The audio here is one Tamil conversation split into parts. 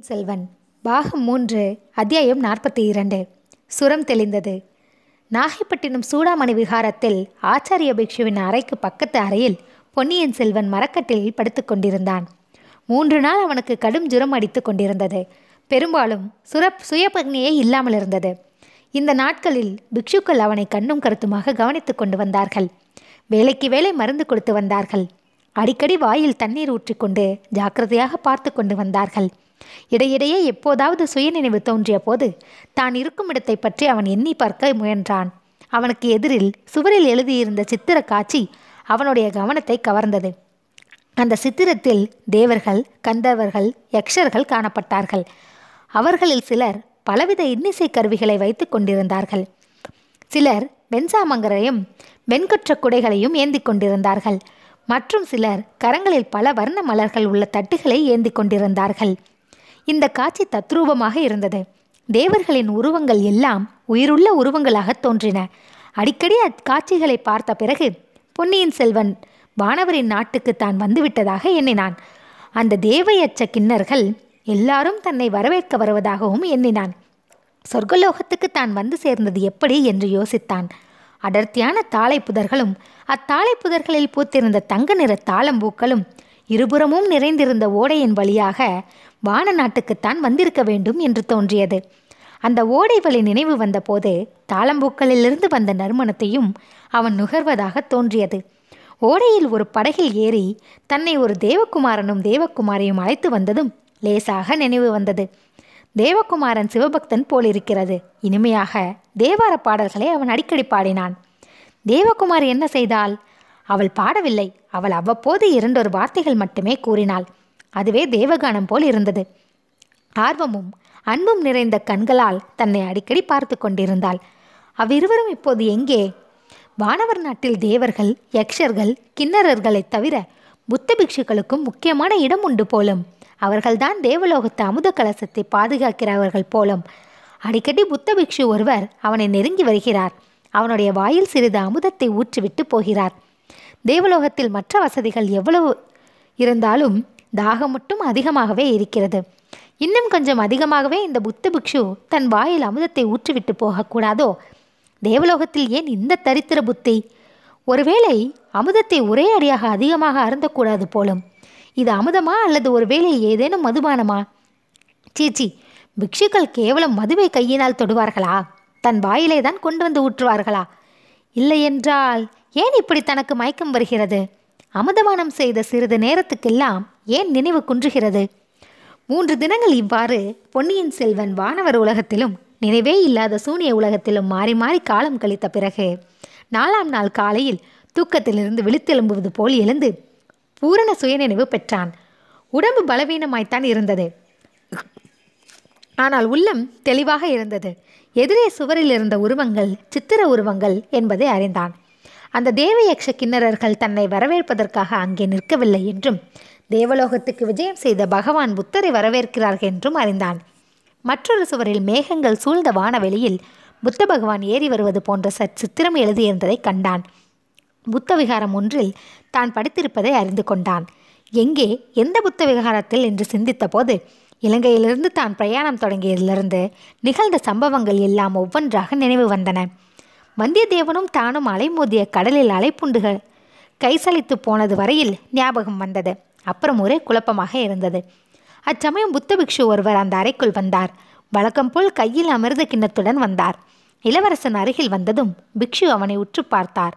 செல்வன். பாகம் மூன்று அத்தியாயம் நாற்பத்தி இரண்டு சுரம் தெளிந்தது. நாகைப்பட்டினம் சூடாமணி விகாரத்தில் ஆச்சாரிய பிக்ஷுவின் அறைக்கு பக்கத்து அறையில் பொன்னியின் செல்வன் மரக்கட்டிலில் படுத்துக் கொண்டிருந்தான். மூன்று நாள் அவனுக்கு கடும் ஜுரம் அடித்து கொண்டிருந்தது. பெரும்பாலும் சுரப் சுயபக்னியே இல்லாமல் இருந்தது. இந்த நாட்களில் பிக்ஷுக்கள் அவனை கண்ணும் கருத்துமாக கவனித்துக் கொண்டு வந்தார்கள். வேலைக்கு வேலை மருந்து கொடுத்து வந்தார்கள். அடிக்கடி வாயில் தண்ணீர் ஊற்றிக்கொண்டு ஜாக்கிரதையாக பார்த்து கொண்டு வந்தார்கள். இடையிடையே எப்போதாவது சுயநினைவு தோன்றிய போது தான் இருக்கும் இடத்தை பற்றி அவன் எண்ணி பார்க்க முயன்றான். அவனுக்கு எதிரில் சுவரில் எழுதியிருந்த சித்திர காட்சி அவனுடைய கவனத்தை கவர்ந்தது. அந்த சித்திரத்தில் தேவர்கள் கந்தர்வர்கள் யக்ஷர்கள் காணப்பட்டார்கள். அவர்களில் சிலர் பலவித இன்னிசை கருவிகளை வைத்து கொண்டிருந்தார்கள். சிலர் வெண்சாமங்கரையும் வெண்கொற்ற குடைகளையும் ஏந்தி கொண்டிருந்தார்கள். மற்றும் சிலர் கரங்களில் பல வர்ண மலர்கள் உள்ள தட்டுகளை ஏந்தி கொண்டிருந்தார்கள். இந்த காட்சி தத்ரூபமாக இருந்தது. தேவர்களின் உருவங்கள் எல்லாம் உயிருள்ள உருவங்களாக தோன்றின. அடிக்கடி அக்காட்சிகளை பார்த்த பிறகு பொன்னியின் செல்வன் வானவரின் நாட்டுக்கு தான் வந்துவிட்டதாக எண்ணினான். அந்த தேவையற்ற கிண்ணர்கள் எல்லாரும் தன்னை வரவேற்க வருவதாகவும் எண்ணினான். சொர்க்கலோகத்துக்கு தான் வந்து சேர்ந்தது எப்படி என்று யோசித்தான். அடர்த்தியான தாளை புதர்களும் அத்தாழை புதர்களில் பூத்திருந்த தங்க நிற தாளம்பூக்களும் இருபுறமும் நிறைந்திருந்த ஓடையின் வழியாக வான நாட்டுக்குத்தான் வந்திருக்க வேண்டும் என்று தோன்றியது. அந்த ஓடை வழி நினைவு வந்தபோது தாளம்பூக்களிலிருந்து வந்த நறுமணத்தையும் அவன் நுகர்வதாக தோன்றியது. ஓடையில் ஒரு படகில் ஏறி தன்னை ஒரு தேவகுமாரனும் தேவகுமாரியும் அழைத்து வந்ததும் லேசாக நினைவு வந்தது. தேவகுமாரன் சிவபக்தன் போலிருக்கிறது. இனிமையாக தேவார பாடல்களை அவன் அடிக்கடி பாடினான். தேவகுமார் என்ன செய்தால் அவள் பாடவில்லை. அவள் அவ்வப்போது இரண்டொரு வார்த்தைகள் மட்டுமே கூறினாள். அதுவே தேவகானம் போல் இருந்தது. ஆர்வமும் அன்பும் நிறைந்த கண்களால் தன்னை அடிக்கடி பார்த்து கொண்டிருந்தாள். அவ்விருவரும் இப்போது எங்கே? வானவர் நாட்டில் தேவர்கள் யக்ஷர்கள் கிண்ணறர்களைத் தவிர புத்த பிக்ஷுக்களுக்கும் முக்கியமான இடம் உண்டு போலும். அவர்கள்தான் தேவலோகத்து அமுத கலசத்தை பாதுகாக்கிறவர்கள் போலும். அடிக்கடி புத்த பிக்ஷு ஒருவர் அவனை நெருங்கி வருகிறார். அவனுடைய வாயில் சிறிது அமுதத்தை ஊற்றிவிட்டு போகிறார். தேவலோகத்தில் மற்ற வசதிகள் எவ்வளவு இருந்தாலும் தாகம் மட்டும் அதிகமாகவே இருக்கிறது. இன்னும் கொஞ்சம் அதிகமாகவே இந்த புத்த பிக்ஷு தன் வாயில் அமுதத்தை ஊற்றிவிட்டு போகக்கூடாதோ? தேவலோகத்தில் ஏன் இந்த தரித்திர புத்தி? ஒருவேளை அமுதத்தை ஒரே அடியாக அதிகமாக அருந்தக்கூடாது போலும். இது அமுதமா அல்லது ஒருவேளை ஏதேனும் மதுபானமா? சீச்சி பிக்ஷுக்கள் கேவலம் மதுவை கையினால் தொடுவார்களா? தன் வாயிலே தான் கொண்டு வந்து ஊற்றுவார்களா? இல்லையென்றால் ஏன் இப்படி தனக்கு மயக்கம் வருகிறது? அமுதமானம் செய்த சிறிது நேரத்துக்கெல்லாம் ஏன் நினைவு குன்றுகிறது? மூன்று தினங்கள் இவ்வாறு பொன்னியின் செல்வன் வானவர் உலகத்திலும் நினைவே இல்லாத சூனிய உலகத்திலும் மாறி மாறி காலம் கழித்த பிறகு நாலாம் நாள் காலையில் தூக்கத்திலிருந்து விழித்தெலும்புவது போல் எழுந்து பூரண சுயநினைவு பெற்றான். உடம்பு பலவீனமாய்த்தான் இருந்தது. ஆனால் உள்ளம் தெளிவாக இருந்தது. எதிரே சுவரில் இருந்த உருவங்கள் சித்திர உருவங்கள் என்பதை அறிந்தான். அந்த தேவயக்ஷ கிண்ணறர்கள் தன்னை வரவேற்பதற்காக அங்கே நிற்கவில்லை என்றும் தேவலோகத்துக்கு விஜயம் செய்த பகவான் புத்தரை வரவேற்கிறார்கள் என்றும் அறிந்தான். மற்றொரு சுவரில் மேகங்கள் சூழ்ந்த வானவெளியில் புத்த பகவான் ஏறி வருவது போன்ற சற் சித்திரம் எழுதியிருந்ததை கண்டான். புத்த விகாரம் ஒன்றில் தான் படித்திருப்பதை அறிந்து கொண்டான். எங்கே எந்த புத்த விகாரத்தில் என்று சிந்தித்த போது இலங்கையிலிருந்து தான் பிரயாணம் தொடங்கியதிலிருந்து நிகழ்ந்த சம்பவங்கள் எல்லாம் ஒவ்வொன்றாக நினைவு வந்தன. வந்தியத்தேவனும் தானும் அலைமோதிய கடலில் அலைப்புண்டுகள் கைசலித்து போனது வரையில் ஞாபகம் வந்தது. அப்புறம் ஒரே குழப்பமாக இருந்தது. அச்சமயம் புத்த பிக்ஷு ஒருவர் அந்த அறைக்குள் வந்தார். வழக்கம் போல் கையில் அமிர்த கிண்ணத்துடன் வந்தார். இளவரசன் அருகில் வந்ததும் பிக்ஷு அவனை உற்று பார்த்தார்.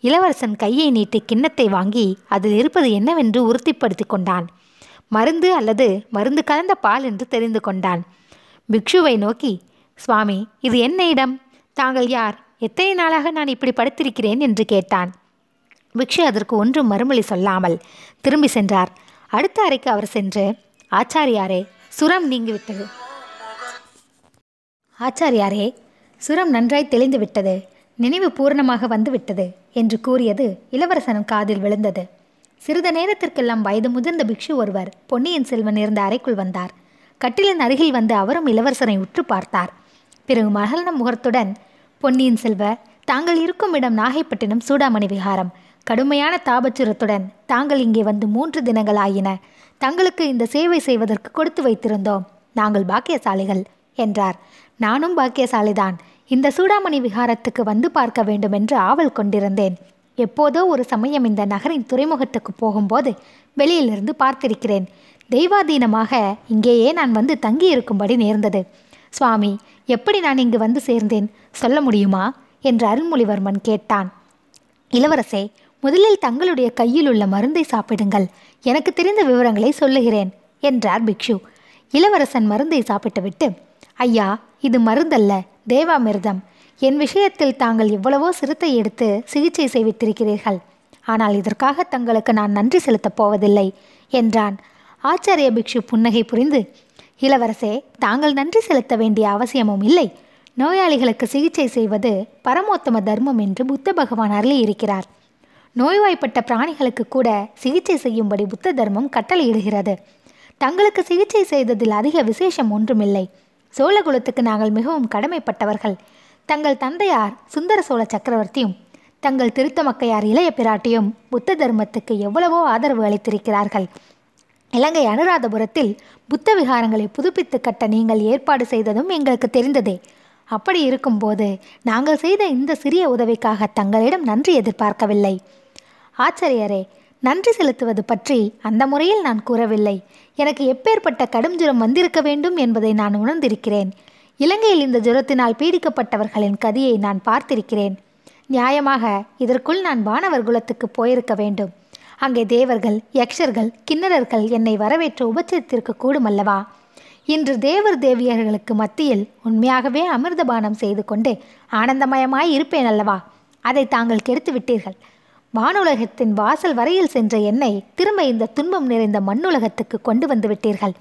இளவரசன் கையை நீட்டி கிண்ணத்தை வாங்கி அதில் இருப்பது என்னவென்று உறுதிப்படுத்தி கொண்டான். மருந்து அல்லது மருந்து கலந்த பால் என்று தெரிந்து கொண்டான். பிக்ஷுவை நோக்கி சுவாமி இது என்ன இடம்? தாங்கள் யார்? எத்தனை நாளாக நான் இப்படி படுத்திருக்கிறேன்? என்று கேட்டான். பிக்ஷு அதற்கு ஒன்றும் மறுமொழி சொல்லாமல் திரும்பி சென்றார். அடுத்த அறைக்கு அவர் சென்று ஆச்சாரியாரே சுரம் நீங்கிவிட்டது. ஆச்சாரியாரே சுரம் நன்றாய் தெளிந்து விட்டது நினைவு பூரணமாக வந்து விட்டது என்று கூறியது இளவரசன் காதில் விழுந்தது. சிறிது நேரத்திற்கெல்லாம் வயது முதிர்ந்த பிக்ஷு ஒருவர் பொன்னியின் செல்வன் இருந்த அறைக்குள் வந்தார். கட்டிலின் அருகில் வந்து அவரும் இளவரசனை உற்று பார்த்தார். பிறகு மகளன முகத்துடன் பொன்னியின் செல்வ தாங்கள் இருக்கும் இடம் நாகைப்பட்டினம் சூடாமணி விகாரம். கடுமையான தாபச்சுரத்துடன் தாங்கள் இங்கே வந்து மூன்று தினங்கள் ஆயின தங்களுக்கு இந்த சேவை செய்வதற்கு கொடுத்து வைத்திருந்தோம். நாங்கள் பாக்கியசாலிகள் என்றார். நானும் பாக்கியசாலிதான். இந்த சூடாமணி விகாரத்துக்கு வந்து பார்க்க வேண்டும் என்று ஆவல் கொண்டிருந்தேன். எப்போதோ ஒரு சமயம் இந்த நகரின் துறைமுகத்துக்கு போகும்போது வெளியிலிருந்து பார்த்திருக்கிறேன். தெய்வாதீனமாக இங்கேயே நான் வந்து தங்கியிருக்கும்படி நேர்ந்தது. சுவாமி எப்படி நான் இங்கு வந்து சேர்ந்தேன்? சொல்ல முடியுமா? என்று அருள்மொழிவர்மன் கேட்டான். இளவரசே முதலில் தங்களுடைய கையில் உள்ள மருந்தை சாப்பிடுங்கள். எனக்கு தெரிந்த விவரங்களை சொல்லுகிறேன் என்றார் பிக்ஷு. இளவரசன் மருந்தை சாப்பிட்டுவிட்டு ஐயா இது மருந்தல்ல தேவாமிர்தம். என் விஷயத்தில் தாங்கள் எவ்வளவோ சிரத்தை எடுத்து சிகிச்சை செய்வித்திருக்கிறீர்கள். ஆனால் இதற்காக தங்களுக்கு நான் நன்றி செலுத்தப் போவதில்லை என்றான். ஆச்சாரிய பிக்ஷு புன்னகை புரிந்து இளவரசே தாங்கள் நன்றி செலுத்த வேண்டிய அவசியமும் இல்லை. நோயாளிகளுக்கு சிகிச்சை செய்வது பரமோத்தம தர்மம் என்று புத்த பகவான் அருளி இருக்கிறார் நோய்வாய்ப்பட்ட பிராணிகளுக்கு கூட சிகிச்சை செய்யும்படி புத்த தர்மம் கட்டளையிடுகிறது. தங்களுக்கு சிகிச்சை செய்ததில் அதிக விசேஷம் ஒன்றுமில்லை. சோழகுலத்துக்கு நாங்கள் மிகவும் கடமைப்பட்டவர்கள். தங்கள் தந்தையார் சுந்தர சோழ சக்கரவர்த்தியும் தங்கள் திருத்தமக்கையார் இளைய பிராட்டியும் புத்த தர்மத்துக்கு எவ்வளவோ ஆதரவு அளித்திருக்கிறார்கள். இலங்கை அனுராதபுரத்தில் புத்த விகாரங்களை புதுப்பித்து கட்ட நீங்கள் ஏற்பாடு செய்ததும் எங்களுக்கு தெரிந்ததே. அப்படி இருக்கும்போது நாங்கள் செய்த இந்த சிறிய உதவிக்காக தங்களிடம் நன்றி எதிர்பார்க்கவில்லை. ஆச்சரியரே நன்றி செலுத்துவது பற்றி அந்த முறையில் நான் கூறவில்லை. எனக்கு எப்பேற்பட்ட கடும் ஜுரம் வந்திருக்க வேண்டும் என்பதை நான் உணர்ந்திருக்கிறேன். இலங்கையில் இந்த ஜுரத்தினால் பீடிக்கப்பட்டவர்களின் கதியை நான் பார்த்திருக்கிறேன். நியாயமாக இதற்குள் நான் வானவர் குலத்துக்கு போயிருக்க வேண்டும். அங்கே தேவர்கள் யக்ஷர்கள் கிண்ணறர்கள் என்னை வரவேற்று உபச்சரித்திருக்க கூடுமல்லவா? இன்று தேவர் தேவியர்களுக்கு மத்தியில் உண்மையாகவே அமிர்தபானம் செய்து கொண்டு ஆனந்தமயமாய் இருப்பேன் அல்லவா அதை தாங்கள் கெடுத்து விட்டீர்கள் வானுலகத்தின் வாசல் வரையில் சென்ற என்னை திரும்ப இந்த துன்பம் நிறைந்த மண்ணுலகத்துக்கு கொண்டு வந்து விட்டீர்கள்.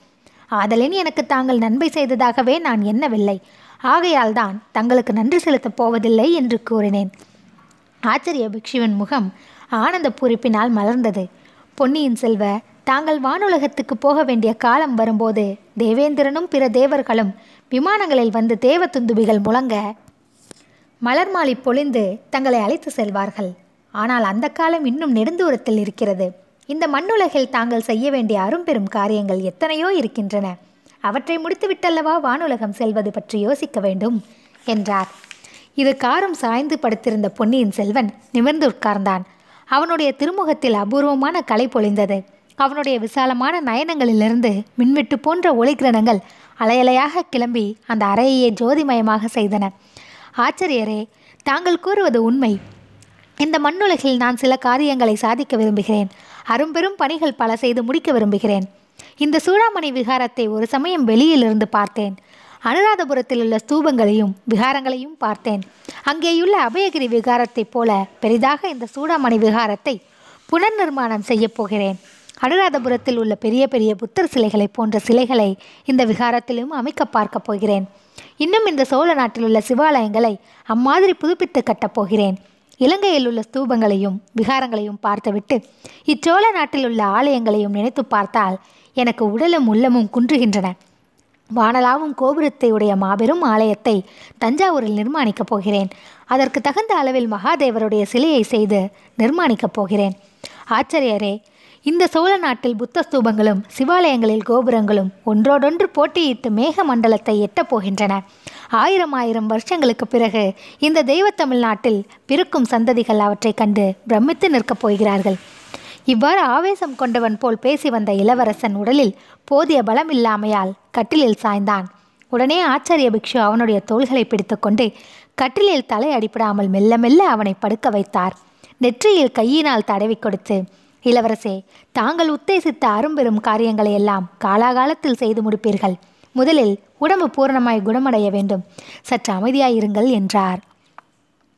ஆதலின் எனக்கு தாங்கள் நன்மை செய்ததாகவே நான் எண்ணவில்லை. ஆகையால் தான் தங்களுக்கு நன்றி செலுத்தப் போவதில்லை என்று கூறினேன். ஆச்சரிய பிக்ஷுவின் முகம் ஆனந்த பூரிப்பினால் மலர்ந்தது. பொன்னியின் செல்வ தாங்கள் வானுலகத்துக்கு போக வேண்டிய காலம் வரும்போது தேவேந்திரனும் பிற தேவர்களும் விமானங்களில் வந்து தேவ துந்துபிகள் முழங்க மலர்மாலை பொழிந்து தங்களை அழைத்து செல்வார்கள். ஆனால் அந்த காலம் இன்னும் நெடுந்தூரத்தில் இருக்கிறது. இந்த மண்ணுலகில் தாங்கள் செய்ய வேண்டிய அரும்பெரும் காரியங்கள் எத்தனையோ இருக்கின்றன. அவற்றை முடித்துவிட்டல்லவா வானுலகம் செல்வது பற்றி யோசிக்க வேண்டும் என்றார். இது காரம் சாய்ந்து படுத்திருந்த பொன்னியின் செல்வன் நிமிர்ந்து உட்கார்ந்தான். அவனுடைய திருமுகத்தில் அபூர்வமான கலை பொழிந்தது. அவனுடைய விசாலமான நயனங்களிலிருந்து மின்வெட்டு போன்ற ஒளிக்கிரணங்கள் அலையலையாக கிளம்பி அந்த அறையையே ஜோதிமயமாக செய்தன. ஆச்சரியரே தாங்கள் கூறுவது உண்மை. இந்த மண்ணுலகில் நான் சில காரியங்களை சாதிக்க விரும்புகிறேன். அரும்பெரும் பணிகள் பல செய்து முடிக்க விரும்புகிறேன். இந்த சூடாமணி விகாரத்தை ஒரு சமயம் வெளியிலிருந்து பார்த்தேன். அனுராதபுரத்தில் உள்ள ஸ்தூபங்களையும் விகாரங்களையும் பார்த்தேன். அங்கேயுள்ள அபயகிரி விகாரத்தைப் போல பெரிதாக இந்த சூடாமணி விகாரத்தை புனர் நிர்மாணம் செய்யப் போகிறேன். அனுராதபுரத்தில் உள்ள பெரிய பெரிய புத்தர் சிலைகளை போன்ற சிலைகளை இந்த விகாரத்திலும் அமைக்க பார்க்கப் போகிறேன். இன்னும் இந்த சோழ நாட்டில் உள்ள சிவாலயங்களை அம்மாதிரி புதுப்பித்து கட்டப் போகிறேன். இலங்கையில் உள்ள ஸ்தூபங்களையும் விகாரங்களையும் பார்த்துவிட்டு இச்சோழ நாட்டில் உள்ள ஆலயங்களையும் நினைத்து பார்த்தால் எனக்கு உடலும் உள்ளமும் குன்றுகின்றன. வானலாவும் கோபுரத்தை உடைய மாபெரும் ஆலயத்தை தஞ்சாவூரில் நிர்மாணிக்கப் போகிறேன். அதற்கு தகுந்த அளவில் மகாதேவருடைய சிலையை செய்து நிர்மாணிக்கப் போகிறேன். ஆச்சரியரே இந்த சோழ நாட்டில் புத்த ஸ்தூபங்களும் சிவாலயங்களில் கோபுரங்களும் ஒன்றோடொன்று போட்டியிட்டு மேக மண்டலத்தை எட்டப் போகின்றன. ஆயிரம் ஆயிரம் வருஷங்களுக்கு பிறகு இந்த தெய்வ தமிழ்நாட்டில் பிறக்கும் சந்ததிகள் அவற்றை கண்டு பிரமித்து நிற்கப் போகிறார்கள். இவ்வாறு ஆவேசம் கொண்டவன் போல் பேசி வந்த இளவரசன் உடலில் போதிய பலம் இல்லாமையால் கட்டிலில் சாய்ந்தான். உடனே ஆச்சாரிய பிக்ஷு அவனுடைய தோள்களை பிடித்துக்கொண்டு கட்டிலில் தலை அடிப்படாமல் மெல்ல மெல்ல அவனை படுக்க வைத்தார். நெற்றியில் கையினால் தடவி கொடுத்து இளவரசே தாங்கள் உத்தேசித்த அரும்பெரும் காரியங்களை எல்லாம் காலாகாலத்தில் செய்து முடிப்பீர்கள். முதலில் உடம்பு பூரணமாய் குணமடைய வேண்டும். சற்று அமைதியாயிருங்கள் என்றார்.